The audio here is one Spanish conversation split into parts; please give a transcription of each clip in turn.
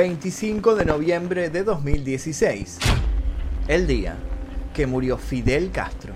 25 de noviembre de 2016, el día que murió Fidel Castro.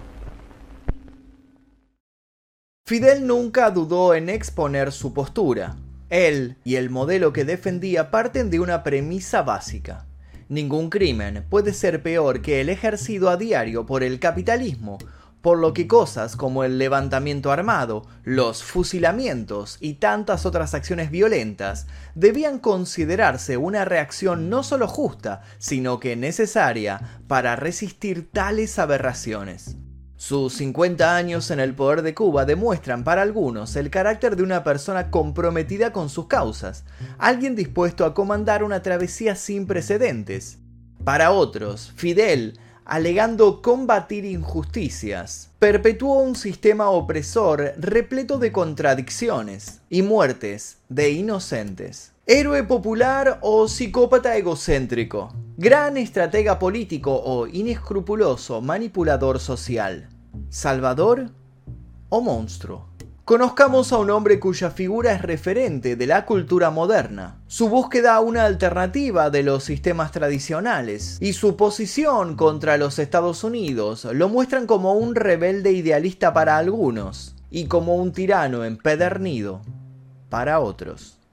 Fidel nunca dudó en exponer su postura. Él y el modelo que defendía parten de una premisa básica. Ningún crimen puede ser peor que el ejercido a diario por el capitalismo por lo que cosas como el levantamiento armado, los fusilamientos y tantas otras acciones violentas debían considerarse una reacción no solo justa, sino que necesaria para resistir tales aberraciones. Sus 50 años en el poder de Cuba demuestran para algunos el carácter de una persona comprometida con sus causas, alguien dispuesto a comandar una travesía sin precedentes. Para otros, Fidel alegando combatir injusticias, perpetuó un sistema opresor repleto de contradicciones y muertes de inocentes. Héroe popular o psicópata egocéntrico. Gran estratega político o inescrupuloso manipulador social. Salvador o monstruo. Conozcamos a un hombre cuya figura es referente de la cultura moderna, su búsqueda a una alternativa de los sistemas tradicionales y su posición contra los Estados Unidos lo muestran como un rebelde idealista para algunos y como un tirano empedernido para otros.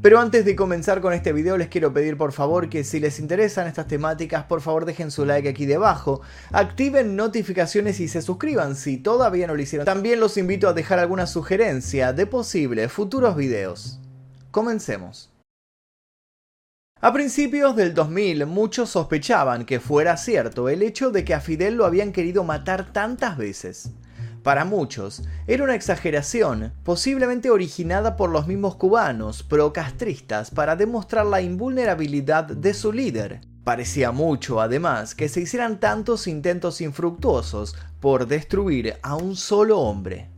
Pero antes de comenzar con este video les quiero pedir por favor que si les interesan estas temáticas por favor dejen su like aquí debajo, activen notificaciones y se suscriban si todavía no lo hicieron. También los invito a dejar alguna sugerencia de posibles futuros videos. Comencemos. A principios del 2000 muchos sospechaban que fuera cierto el hecho de que a Fidel lo habían querido matar tantas veces. Para muchos, era una exageración, posiblemente originada por los mismos cubanos procastristas para demostrar la invulnerabilidad de su líder. Parecía mucho, además, que se hicieran tantos intentos infructuosos por destruir a un solo hombre.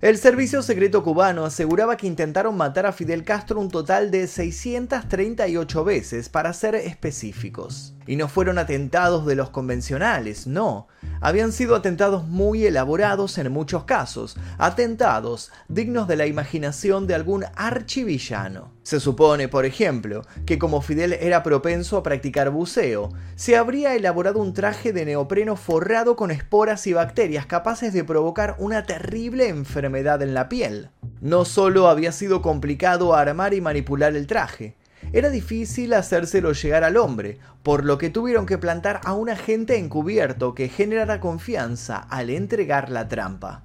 El servicio secreto cubano aseguraba que intentaron matar a Fidel Castro un total de 638 veces, para ser específicos. Y no fueron atentados de los convencionales, no. Habían sido atentados muy elaborados en muchos casos, atentados dignos de la imaginación de algún archivillano. Se supone, por ejemplo, que como Fidel era propenso a practicar buceo, se habría elaborado un traje de neopreno forrado con esporas y bacterias capaces de provocar una terrible enfermedad en la piel. No solo había sido complicado armar y manipular el traje, era difícil hacérselo llegar al hombre, por lo que tuvieron que plantar a un agente encubierto que generara confianza al entregar la trampa.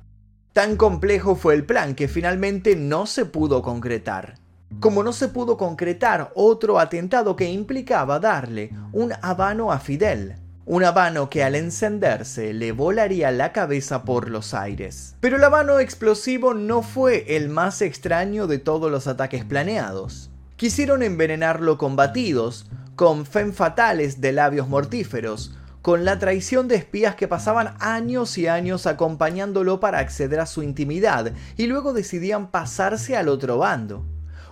Tan complejo fue el plan que finalmente no se pudo concretar. Como no se pudo concretar otro atentado que implicaba darle un habano a Fidel, un habano que al encenderse le volaría la cabeza por los aires. Pero el habano explosivo no fue el más extraño de todos los ataques planeados. Quisieron envenenarlo con batidos, con fen fatales de labios mortíferos, con la traición de espías que pasaban años y años acompañándolo para acceder a su intimidad y luego decidían pasarse al otro bando.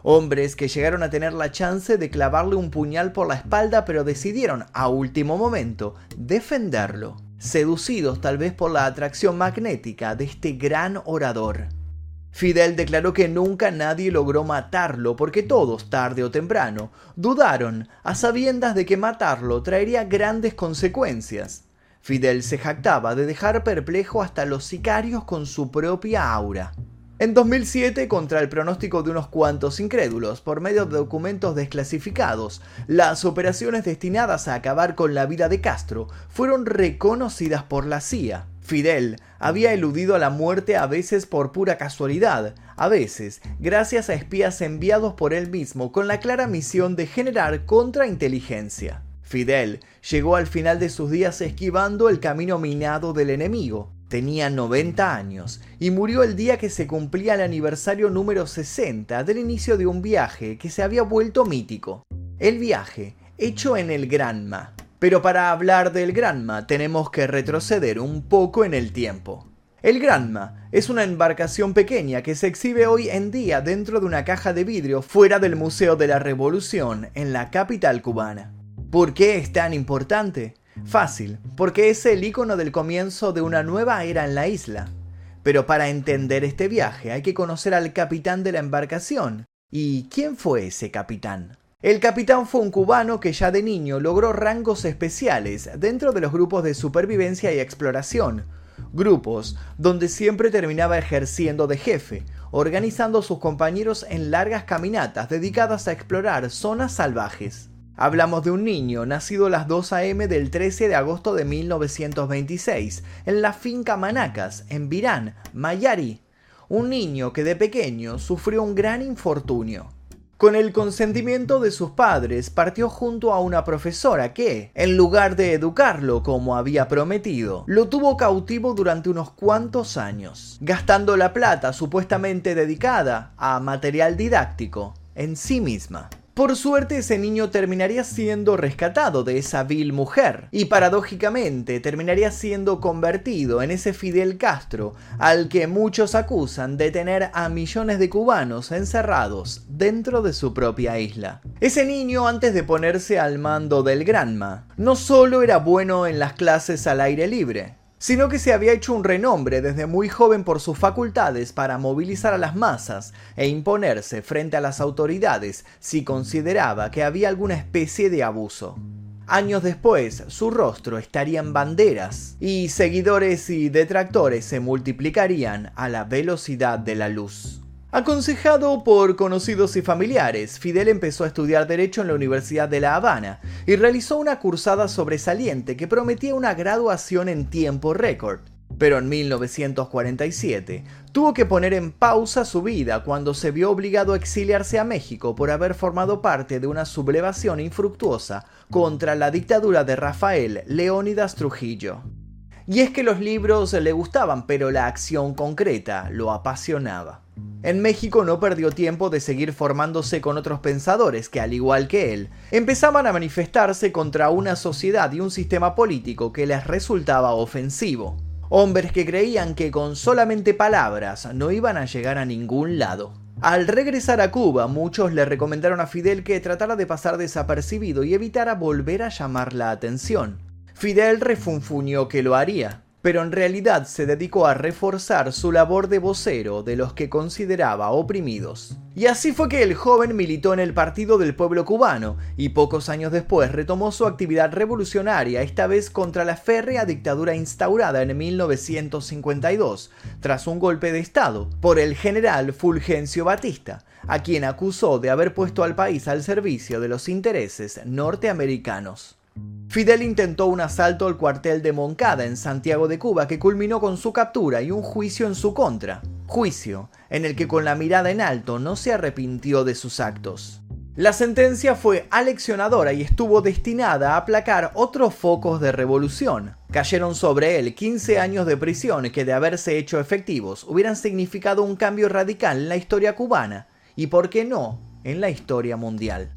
Hombres que llegaron a tener la chance de clavarle un puñal por la espalda pero decidieron, a último momento, defenderlo, seducidos tal vez por la atracción magnética de este gran orador. Fidel declaró que nunca nadie logró matarlo porque todos, tarde o temprano, dudaron a sabiendas de que matarlo traería grandes consecuencias. Fidel se jactaba de dejar perplejo hasta los sicarios con su propia aura. En 2007, contra el pronóstico de unos cuantos incrédulos, por medio de documentos desclasificados, las operaciones destinadas a acabar con la vida de Castro fueron reconocidas por la CIA. Fidel había eludido a la muerte a veces por pura casualidad, a veces gracias a espías enviados por él mismo con la clara misión de generar contrainteligencia. Fidel llegó al final de sus días esquivando el camino minado del enemigo. Tenía 90 años y murió el día que se cumplía el aniversario número 60 del inicio de un viaje que se había vuelto mítico. El viaje hecho en el Granma, pero para hablar del Granma tenemos que retroceder un poco en el tiempo. El Granma es una embarcación pequeña que se exhibe hoy en día dentro de una caja de vidrio fuera del Museo de la Revolución en la capital cubana. ¿Por qué es tan importante? Fácil, porque es el icono del comienzo de una nueva era en la isla. Pero para entender este viaje hay que conocer al capitán de la embarcación. ¿Y quién fue ese capitán? El capitán fue un cubano que ya de niño logró rangos especiales dentro de los grupos de supervivencia y exploración, grupos donde siempre terminaba ejerciendo de jefe, organizando a sus compañeros en largas caminatas dedicadas a explorar zonas salvajes. Hablamos de un niño nacido a las 2 a.m. del 13 de agosto de 1926 en la finca Manacas, en Virán, Mayari. Un niño que de pequeño sufrió un gran infortunio. Con el consentimiento de sus padres, partió junto a una profesora que, en lugar de educarlo como había prometido, lo tuvo cautivo durante unos cuantos años, gastando la plata supuestamente dedicada a material didáctico en sí misma. Por suerte ese niño terminaría siendo rescatado de esa vil mujer y paradójicamente terminaría siendo convertido en ese Fidel Castro al que muchos acusan de tener a millones de cubanos encerrados dentro de su propia isla. Ese niño antes de ponerse al mando del Granma no solo era bueno en las clases al aire libre, sino que se había hecho un renombre desde muy joven por sus facultades para movilizar a las masas e imponerse frente a las autoridades si consideraba que había alguna especie de abuso. Años después, su rostro estaría en banderas y seguidores y detractores se multiplicarían a la velocidad de la luz. Aconsejado por conocidos y familiares, Fidel empezó a estudiar Derecho en la Universidad de La Habana y realizó una cursada sobresaliente que prometía una graduación en tiempo récord. Pero en 1947 tuvo que poner en pausa su vida cuando se vio obligado a exiliarse a México por haber formado parte de una sublevación infructuosa contra la dictadura de Rafael Leónidas Trujillo. Y es que los libros le gustaban, pero la acción concreta lo apasionaba. En México no perdió tiempo de seguir formándose con otros pensadores que, al igual que él, empezaban a manifestarse contra una sociedad y un sistema político que les resultaba ofensivo. Hombres que creían que con solamente palabras no iban a llegar a ningún lado. Al regresar a Cuba, muchos le recomendaron a Fidel que tratara de pasar desapercibido y evitara volver a llamar la atención. Fidel refunfuñó que lo haría, pero en realidad se dedicó a reforzar su labor de vocero de los que consideraba oprimidos. Y así fue que el joven militó en el Partido del Pueblo Cubano y pocos años después retomó su actividad revolucionaria, esta vez contra la férrea dictadura instaurada en 1952, tras un golpe de Estado, por el general Fulgencio Batista, a quien acusó de haber puesto al país al servicio de los intereses norteamericanos. Fidel intentó un asalto al cuartel de Moncada en Santiago de Cuba que culminó con su captura y un juicio en su contra. Juicio en el que con la mirada en alto no se arrepintió de sus actos. La sentencia fue aleccionadora y estuvo destinada a aplacar otros focos de revolución. Cayeron sobre él 15 años de prisión que de haberse hecho efectivos hubieran significado un cambio radical en la historia cubana y, por qué no, en la historia mundial.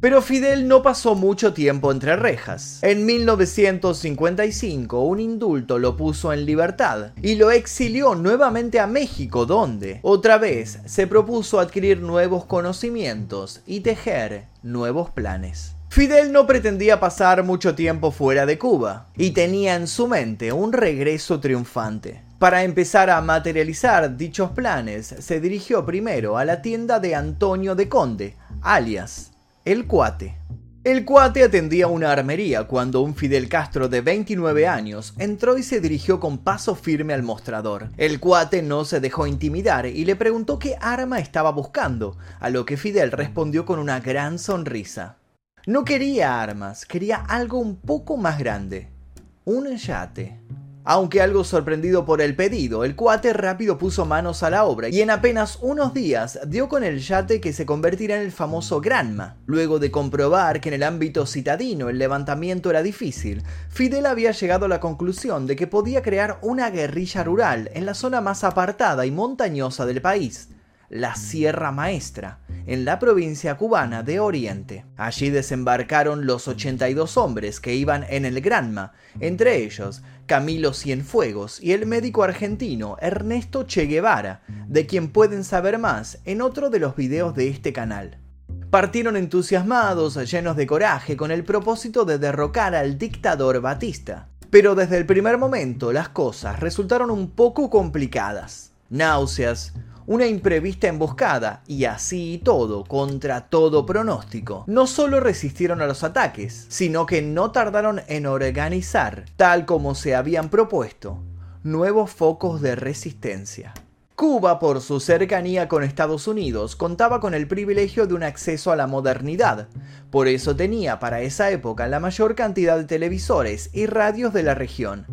Pero Fidel no pasó mucho tiempo entre rejas. En 1955 un indulto lo puso en libertad y lo exilió nuevamente a México donde, otra vez, se propuso adquirir nuevos conocimientos y tejer nuevos planes. Fidel no pretendía pasar mucho tiempo fuera de Cuba y tenía en su mente un regreso triunfante. Para empezar a materializar dichos planes, se dirigió primero a la tienda de Antonio de Conde, alias el Cuate. El Cuate atendía una armería cuando un Fidel Castro de 29 años entró y se dirigió con paso firme al mostrador. El Cuate no se dejó intimidar y le preguntó qué arma estaba buscando, a lo que Fidel respondió con una gran sonrisa. No quería armas, quería algo un poco más grande. Un yate. Aunque algo sorprendido por el pedido, el cuate rápido puso manos a la obra y en apenas unos días dio con el yate que se convertirá en el famoso Granma. Luego de comprobar que en el ámbito citadino el levantamiento era difícil, Fidel había llegado a la conclusión de que podía crear una guerrilla rural en la zona más apartada y montañosa del país, la Sierra Maestra, en la provincia cubana de Oriente. Allí desembarcaron los 82 hombres que iban en el Granma, entre ellos Camilo Cienfuegos y el médico argentino Ernesto Che Guevara, de quien pueden saber más en otro de los videos de este canal. Partieron entusiasmados, llenos de coraje, con el propósito de derrocar al dictador Batista. Pero desde el primer momento las cosas resultaron un poco complicadas. Náuseas, una imprevista emboscada y así y todo, contra todo pronóstico, no solo resistieron a los ataques, sino que no tardaron en organizar, tal como se habían propuesto, nuevos focos de resistencia. Cuba, por su cercanía con Estados Unidos, contaba con el privilegio de un acceso a la modernidad. Por eso tenía para esa época la mayor cantidad de televisores y radios de la región.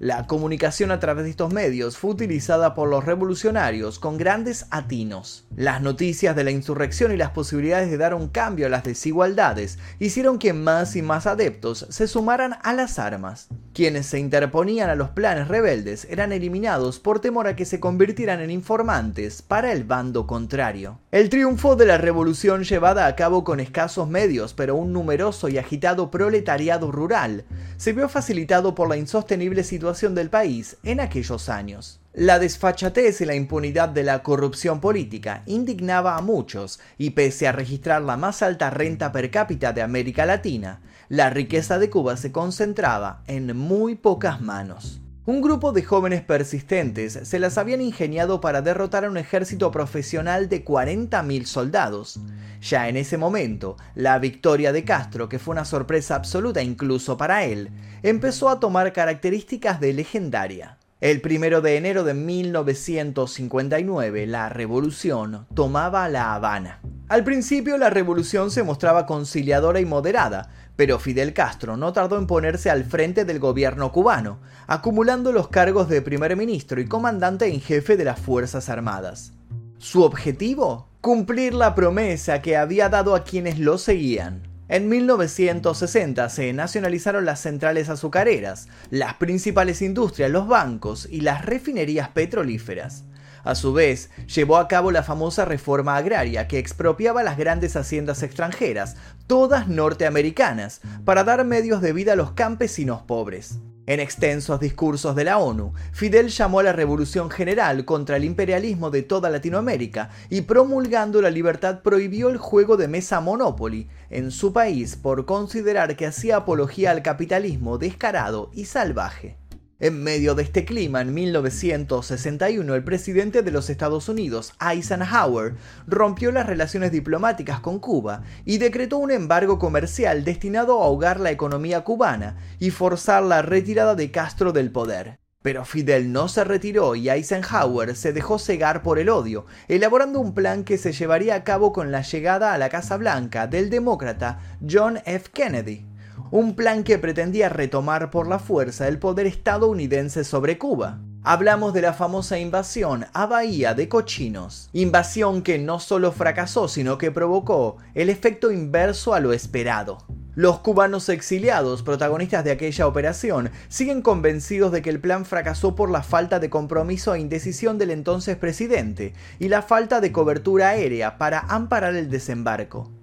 La comunicación a través de estos medios fue utilizada por los revolucionarios con grandes atinos. Las noticias de la insurrección y las posibilidades de dar un cambio a las desigualdades hicieron que más y más adeptos se sumaran a las armas. Quienes se interponían a los planes rebeldes eran eliminados por temor a que se convirtieran en informantes para el bando contrario. El triunfo de la revolución llevada a cabo con escasos medios pero un numeroso y agitado proletariado rural se vio facilitado por la insostenible situación del país en aquellos años. La desfachatez y la impunidad de la corrupción política indignaba a muchos y pese a registrar la más alta renta per cápita de América Latina, la riqueza de Cuba se concentraba en muy pocas manos. Un grupo de jóvenes persistentes se las habían ingeniado para derrotar a un ejército profesional de 40.000 soldados. Ya en ese momento, la victoria de Castro, que fue una sorpresa absoluta incluso para él, empezó a tomar características de legendaria. El primero de enero de 1959, la revolución tomaba La Habana. Al principio la revolución se mostraba conciliadora y moderada, pero Fidel Castro no tardó en ponerse al frente del gobierno cubano, acumulando los cargos de primer ministro y comandante en jefe de las Fuerzas Armadas. ¿Su objetivo? Cumplir la promesa que había dado a quienes lo seguían. En 1960 se nacionalizaron las centrales azucareras, las principales industrias, los bancos y las refinerías petrolíferas. A su vez, llevó a cabo la famosa reforma agraria que expropiaba las grandes haciendas extranjeras, todas norteamericanas, para dar medios de vida a los campesinos pobres. En extensos discursos de la ONU, Fidel llamó a la revolución general contra el imperialismo de toda Latinoamérica y promulgando la libertad prohibió el juego de mesa Monopoly en su país por considerar que hacía apología al capitalismo descarado y salvaje. En medio de este clima, en 1961, el presidente de los Estados Unidos, Eisenhower, rompió las relaciones diplomáticas con Cuba y decretó un embargo comercial destinado a ahogar la economía cubana y forzar la retirada de Castro del poder. Pero Fidel no se retiró y Eisenhower se dejó cegar por el odio, elaborando un plan que se llevaría a cabo con la llegada a la Casa Blanca del demócrata John F. Kennedy un plan que pretendía retomar por la fuerza el poder estadounidense sobre Cuba. Hablamos de la famosa invasión a Bahía de Cochinos, invasión que no solo fracasó, sino que provocó el efecto inverso a lo esperado. Los cubanos exiliados, protagonistas de aquella operación, siguen convencidos de que el plan fracasó por la falta de compromiso e indecisión del entonces presidente y la falta de cobertura aérea para amparar el desembarco.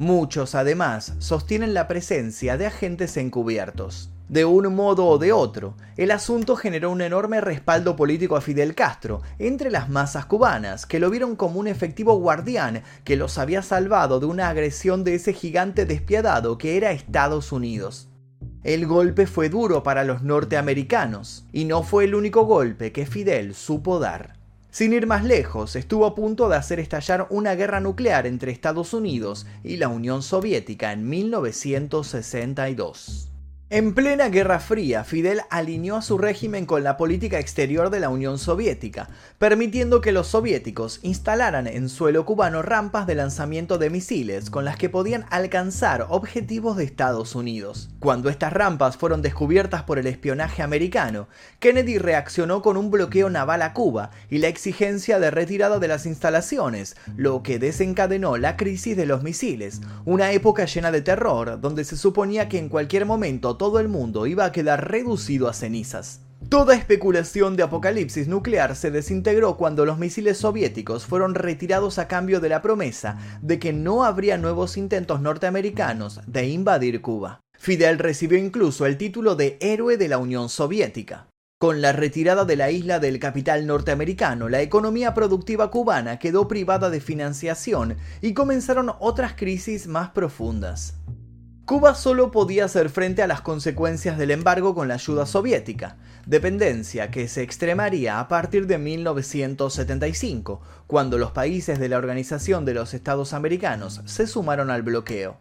Muchos, además, sostienen la presencia de agentes encubiertos. De un modo o de otro, el asunto generó un enorme respaldo político a Fidel Castro entre las masas cubanas, que lo vieron como un efectivo guardián que los había salvado de una agresión de ese gigante despiadado que era Estados Unidos. El golpe fue duro para los norteamericanos, y no fue el único golpe que Fidel supo dar. Sin ir más lejos, estuvo a punto de hacer estallar una guerra nuclear entre Estados Unidos y la Unión Soviética en 1962. En plena Guerra Fría, Fidel alineó a su régimen con la política exterior de la Unión Soviética, permitiendo que los soviéticos instalaran en suelo cubano rampas de lanzamiento de misiles con las que podían alcanzar objetivos de Estados Unidos. Cuando estas rampas fueron descubiertas por el espionaje americano, Kennedy reaccionó con un bloqueo naval a Cuba y la exigencia de retirada de las instalaciones, lo que desencadenó la crisis de los misiles, una época llena de terror donde se suponía que en cualquier momento todo el mundo iba a quedar reducido a cenizas. Toda especulación de apocalipsis nuclear se desintegró cuando los misiles soviéticos fueron retirados a cambio de la promesa de que no habría nuevos intentos norteamericanos de invadir Cuba. Fidel recibió incluso el título de héroe de la Unión Soviética. Con la retirada de la isla del capital norteamericano, la economía productiva cubana quedó privada de financiación y comenzaron otras crisis más profundas. Cuba solo podía hacer frente a las consecuencias del embargo con la ayuda soviética, dependencia que se extremaría a partir de 1975, cuando los países de la Organización de los Estados Americanos se sumaron al bloqueo.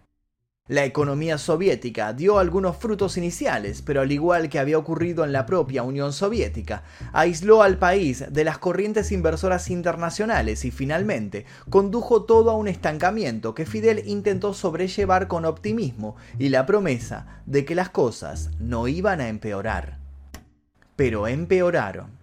La economía soviética dio algunos frutos iniciales, pero al igual que había ocurrido en la propia Unión Soviética, aisló al país de las corrientes inversoras internacionales y finalmente condujo todo a un estancamiento que Fidel intentó sobrellevar con optimismo y la promesa de que las cosas no iban a empeorar. Pero empeoraron.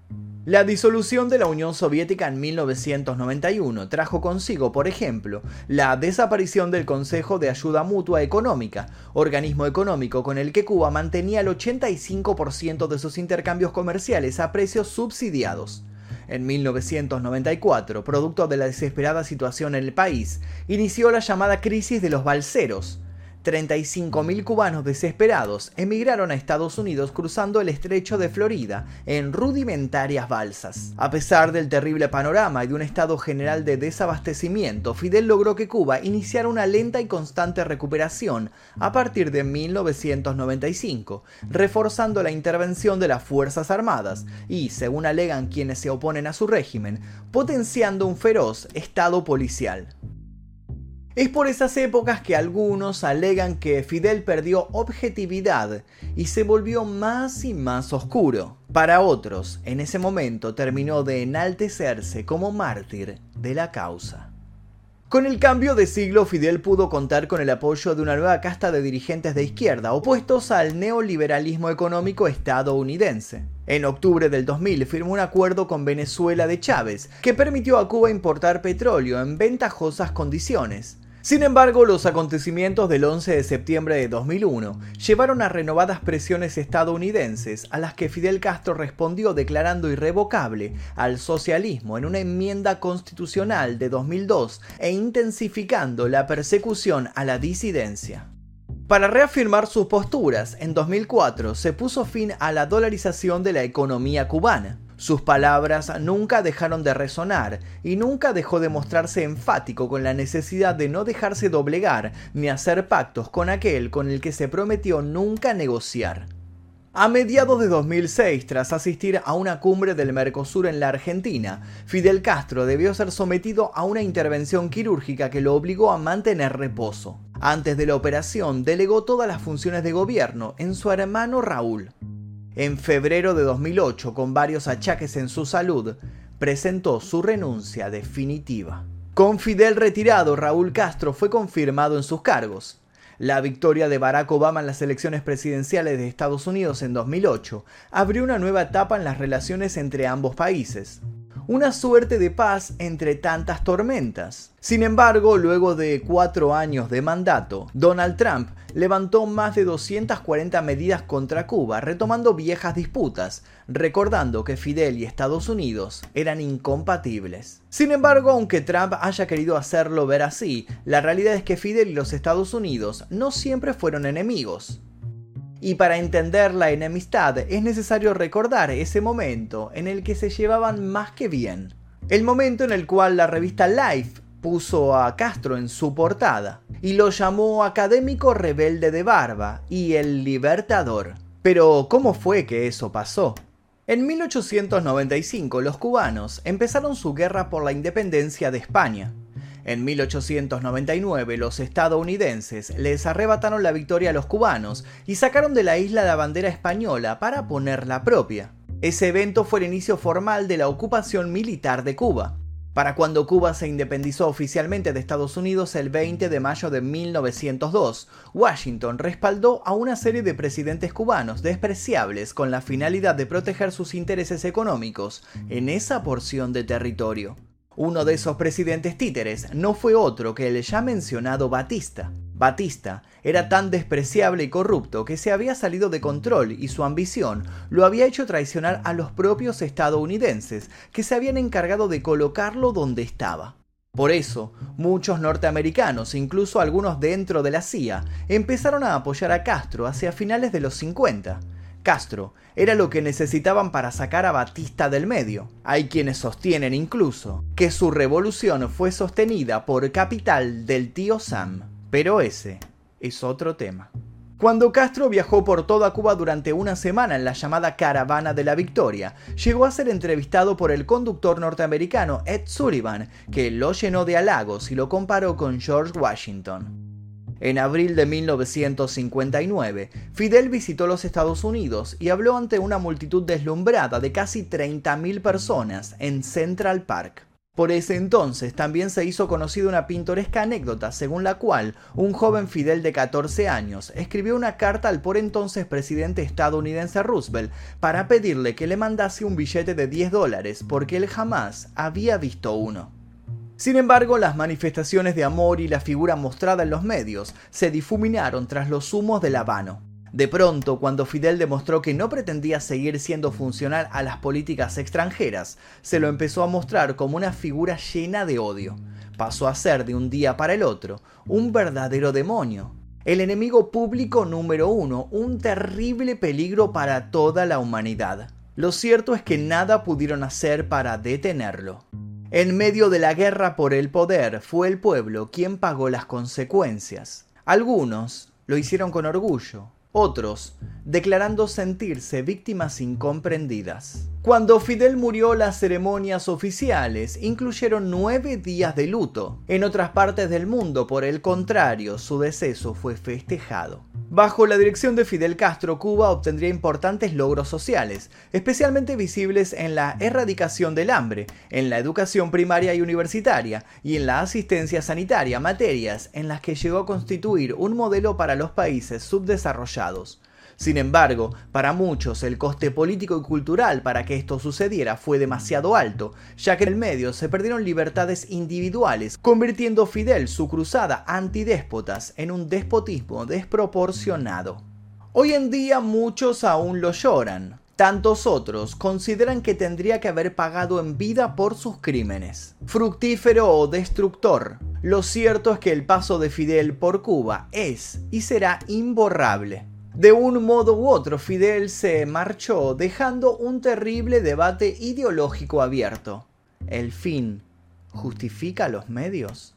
La disolución de la Unión Soviética en 1991 trajo consigo, por ejemplo, la desaparición del Consejo de Ayuda Mutua Económica, organismo económico con el que Cuba mantenía el 85% de sus intercambios comerciales a precios subsidiados. En 1994, producto de la desesperada situación en el país, inició la llamada crisis de los balseros, 35.000 cubanos desesperados emigraron a Estados Unidos cruzando el estrecho de Florida en rudimentarias balsas. A pesar del terrible panorama y de un estado general de desabastecimiento, Fidel logró que Cuba iniciara una lenta y constante recuperación a partir de 1995, reforzando la intervención de las Fuerzas Armadas y, según alegan quienes se oponen a su régimen, potenciando un feroz estado policial. Es por esas épocas que algunos alegan que Fidel perdió objetividad y se volvió más y más oscuro. Para otros, en ese momento terminó de enaltecerse como mártir de la causa. Con el cambio de siglo, Fidel pudo contar con el apoyo de una nueva casta de dirigentes de izquierda opuestos al neoliberalismo económico estadounidense. En octubre del 2000 firmó un acuerdo con Venezuela de Chávez que permitió a Cuba importar petróleo en ventajosas condiciones. Sin embargo, los acontecimientos del 11 de septiembre de 2001 llevaron a renovadas presiones estadounidenses a las que Fidel Castro respondió declarando irrevocable al socialismo en una enmienda constitucional de 2002 e intensificando la persecución a la disidencia. Para reafirmar sus posturas, en 2004 se puso fin a la dolarización de la economía cubana. Sus palabras nunca dejaron de resonar y nunca dejó de mostrarse enfático con la necesidad de no dejarse doblegar ni hacer pactos con aquel con el que se prometió nunca negociar. A mediados de 2006, tras asistir a una cumbre del Mercosur en la Argentina, Fidel Castro debió ser sometido a una intervención quirúrgica que lo obligó a mantener reposo. Antes de la operación, delegó todas las funciones de gobierno en su hermano Raúl en febrero de 2008, con varios achaques en su salud, presentó su renuncia definitiva. Con Fidel retirado, Raúl Castro fue confirmado en sus cargos. La victoria de Barack Obama en las elecciones presidenciales de Estados Unidos en 2008 abrió una nueva etapa en las relaciones entre ambos países una suerte de paz entre tantas tormentas. Sin embargo, luego de cuatro años de mandato, Donald Trump levantó más de 240 medidas contra Cuba, retomando viejas disputas, recordando que Fidel y Estados Unidos eran incompatibles. Sin embargo, aunque Trump haya querido hacerlo ver así, la realidad es que Fidel y los Estados Unidos no siempre fueron enemigos. Y para entender la enemistad es necesario recordar ese momento en el que se llevaban más que bien. El momento en el cual la revista Life puso a Castro en su portada y lo llamó académico rebelde de barba y el libertador. Pero, ¿cómo fue que eso pasó? En 1895 los cubanos empezaron su guerra por la independencia de España. En 1899 los estadounidenses les arrebataron la victoria a los cubanos y sacaron de la isla la bandera española para poner la propia. Ese evento fue el inicio formal de la ocupación militar de Cuba. Para cuando Cuba se independizó oficialmente de Estados Unidos el 20 de mayo de 1902, Washington respaldó a una serie de presidentes cubanos despreciables con la finalidad de proteger sus intereses económicos en esa porción de territorio. Uno de esos presidentes títeres no fue otro que el ya mencionado Batista. Batista era tan despreciable y corrupto que se había salido de control y su ambición lo había hecho traicionar a los propios estadounidenses que se habían encargado de colocarlo donde estaba. Por eso, muchos norteamericanos, incluso algunos dentro de la CIA, empezaron a apoyar a Castro hacia finales de los 50, Castro era lo que necesitaban para sacar a Batista del medio. Hay quienes sostienen incluso que su revolución fue sostenida por capital del tío Sam. Pero ese es otro tema. Cuando Castro viajó por toda Cuba durante una semana en la llamada Caravana de la Victoria, llegó a ser entrevistado por el conductor norteamericano Ed Sullivan, que lo llenó de halagos y lo comparó con George Washington. En abril de 1959, Fidel visitó los Estados Unidos y habló ante una multitud deslumbrada de casi 30.000 personas en Central Park. Por ese entonces también se hizo conocida una pintoresca anécdota según la cual un joven Fidel de 14 años escribió una carta al por entonces presidente estadounidense Roosevelt para pedirle que le mandase un billete de 10 dólares porque él jamás había visto uno. Sin embargo, las manifestaciones de amor y la figura mostrada en los medios se difuminaron tras los humos del Habano. De pronto, cuando Fidel demostró que no pretendía seguir siendo funcional a las políticas extranjeras, se lo empezó a mostrar como una figura llena de odio. Pasó a ser de un día para el otro un verdadero demonio, el enemigo público número uno, un terrible peligro para toda la humanidad. Lo cierto es que nada pudieron hacer para detenerlo. En medio de la guerra por el poder fue el pueblo quien pagó las consecuencias. Algunos lo hicieron con orgullo, otros declarando sentirse víctimas incomprendidas. Cuando Fidel murió, las ceremonias oficiales incluyeron nueve días de luto. En otras partes del mundo, por el contrario, su deceso fue festejado. Bajo la dirección de Fidel Castro, Cuba obtendría importantes logros sociales, especialmente visibles en la erradicación del hambre, en la educación primaria y universitaria y en la asistencia sanitaria, materias en las que llegó a constituir un modelo para los países subdesarrollados. Sin embargo, para muchos el coste político y cultural para que esto sucediera fue demasiado alto, ya que en el medio se perdieron libertades individuales, convirtiendo Fidel su cruzada antidéspotas en un despotismo desproporcionado. Hoy en día muchos aún lo lloran, Tantos otros consideran que tendría que haber pagado en vida por sus crímenes. Fructífero o destructor, lo cierto es que el paso de Fidel por Cuba es y será imborrable. De un modo u otro, Fidel se marchó dejando un terrible debate ideológico abierto. ¿El fin justifica los medios?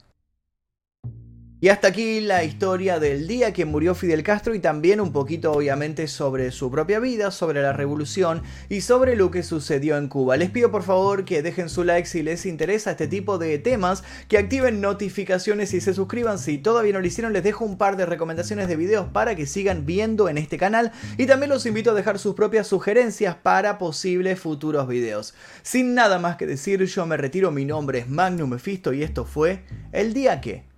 Y hasta aquí la historia del día que murió Fidel Castro y también un poquito obviamente sobre su propia vida, sobre la revolución y sobre lo que sucedió en Cuba. Les pido por favor que dejen su like si les interesa este tipo de temas, que activen notificaciones y se suscriban si todavía no lo hicieron. Les dejo un par de recomendaciones de videos para que sigan viendo en este canal y también los invito a dejar sus propias sugerencias para posibles futuros videos. Sin nada más que decir, yo me retiro, mi nombre es Magnum Mephisto y esto fue El Día Que